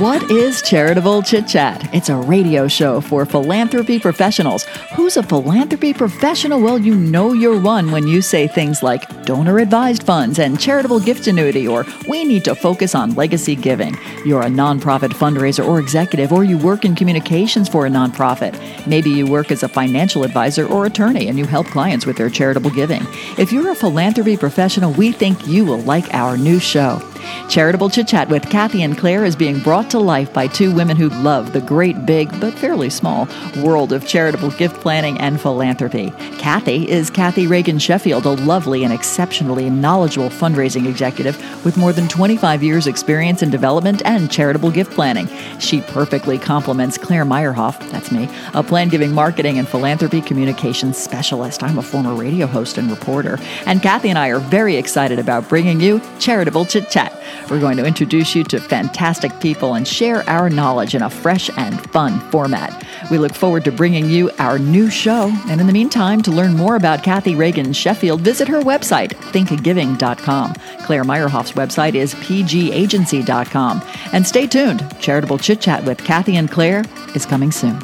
What is Charitable Chit Chat? It's a radio show for philanthropy professionals. Who's a philanthropy professional? Well, you know you're one when you say things like donor advised funds and charitable gift annuity, or we need to focus on legacy giving. You're a nonprofit fundraiser or executive, or you work in communications for a nonprofit. Maybe you work as a financial advisor or attorney and you help clients with their charitable giving. If you're a philanthropy professional, we think you will like our new show. Charitable Chit Chat with Kathy and Claire is being brought to life by two women who love the great, big, but fairly small world of charitable gift planning and philanthropy. Kathy is Kathy Reagan Sheffield, a lovely and exceptionally knowledgeable fundraising executive with more than 25 years' experience in development and charitable gift planning. She perfectly complements Claire Meyerhoff, that's me, a plan giving marketing and philanthropy communications specialist. I'm a former radio host and reporter. And Kathy and I are very excited about bringing you Charitable Chit Chat. We're going to introduce you to fantastic people and share our knowledge in a fresh and fun format. We look forward to bringing you our new show. And in the meantime, to learn more about Kathy Reagan Sheffield, visit her website, thinkgiving.com. Claire Meyerhoff's website is pgagency.com. And stay tuned. Charitable Chit Chat with Kathy and Claire is coming soon.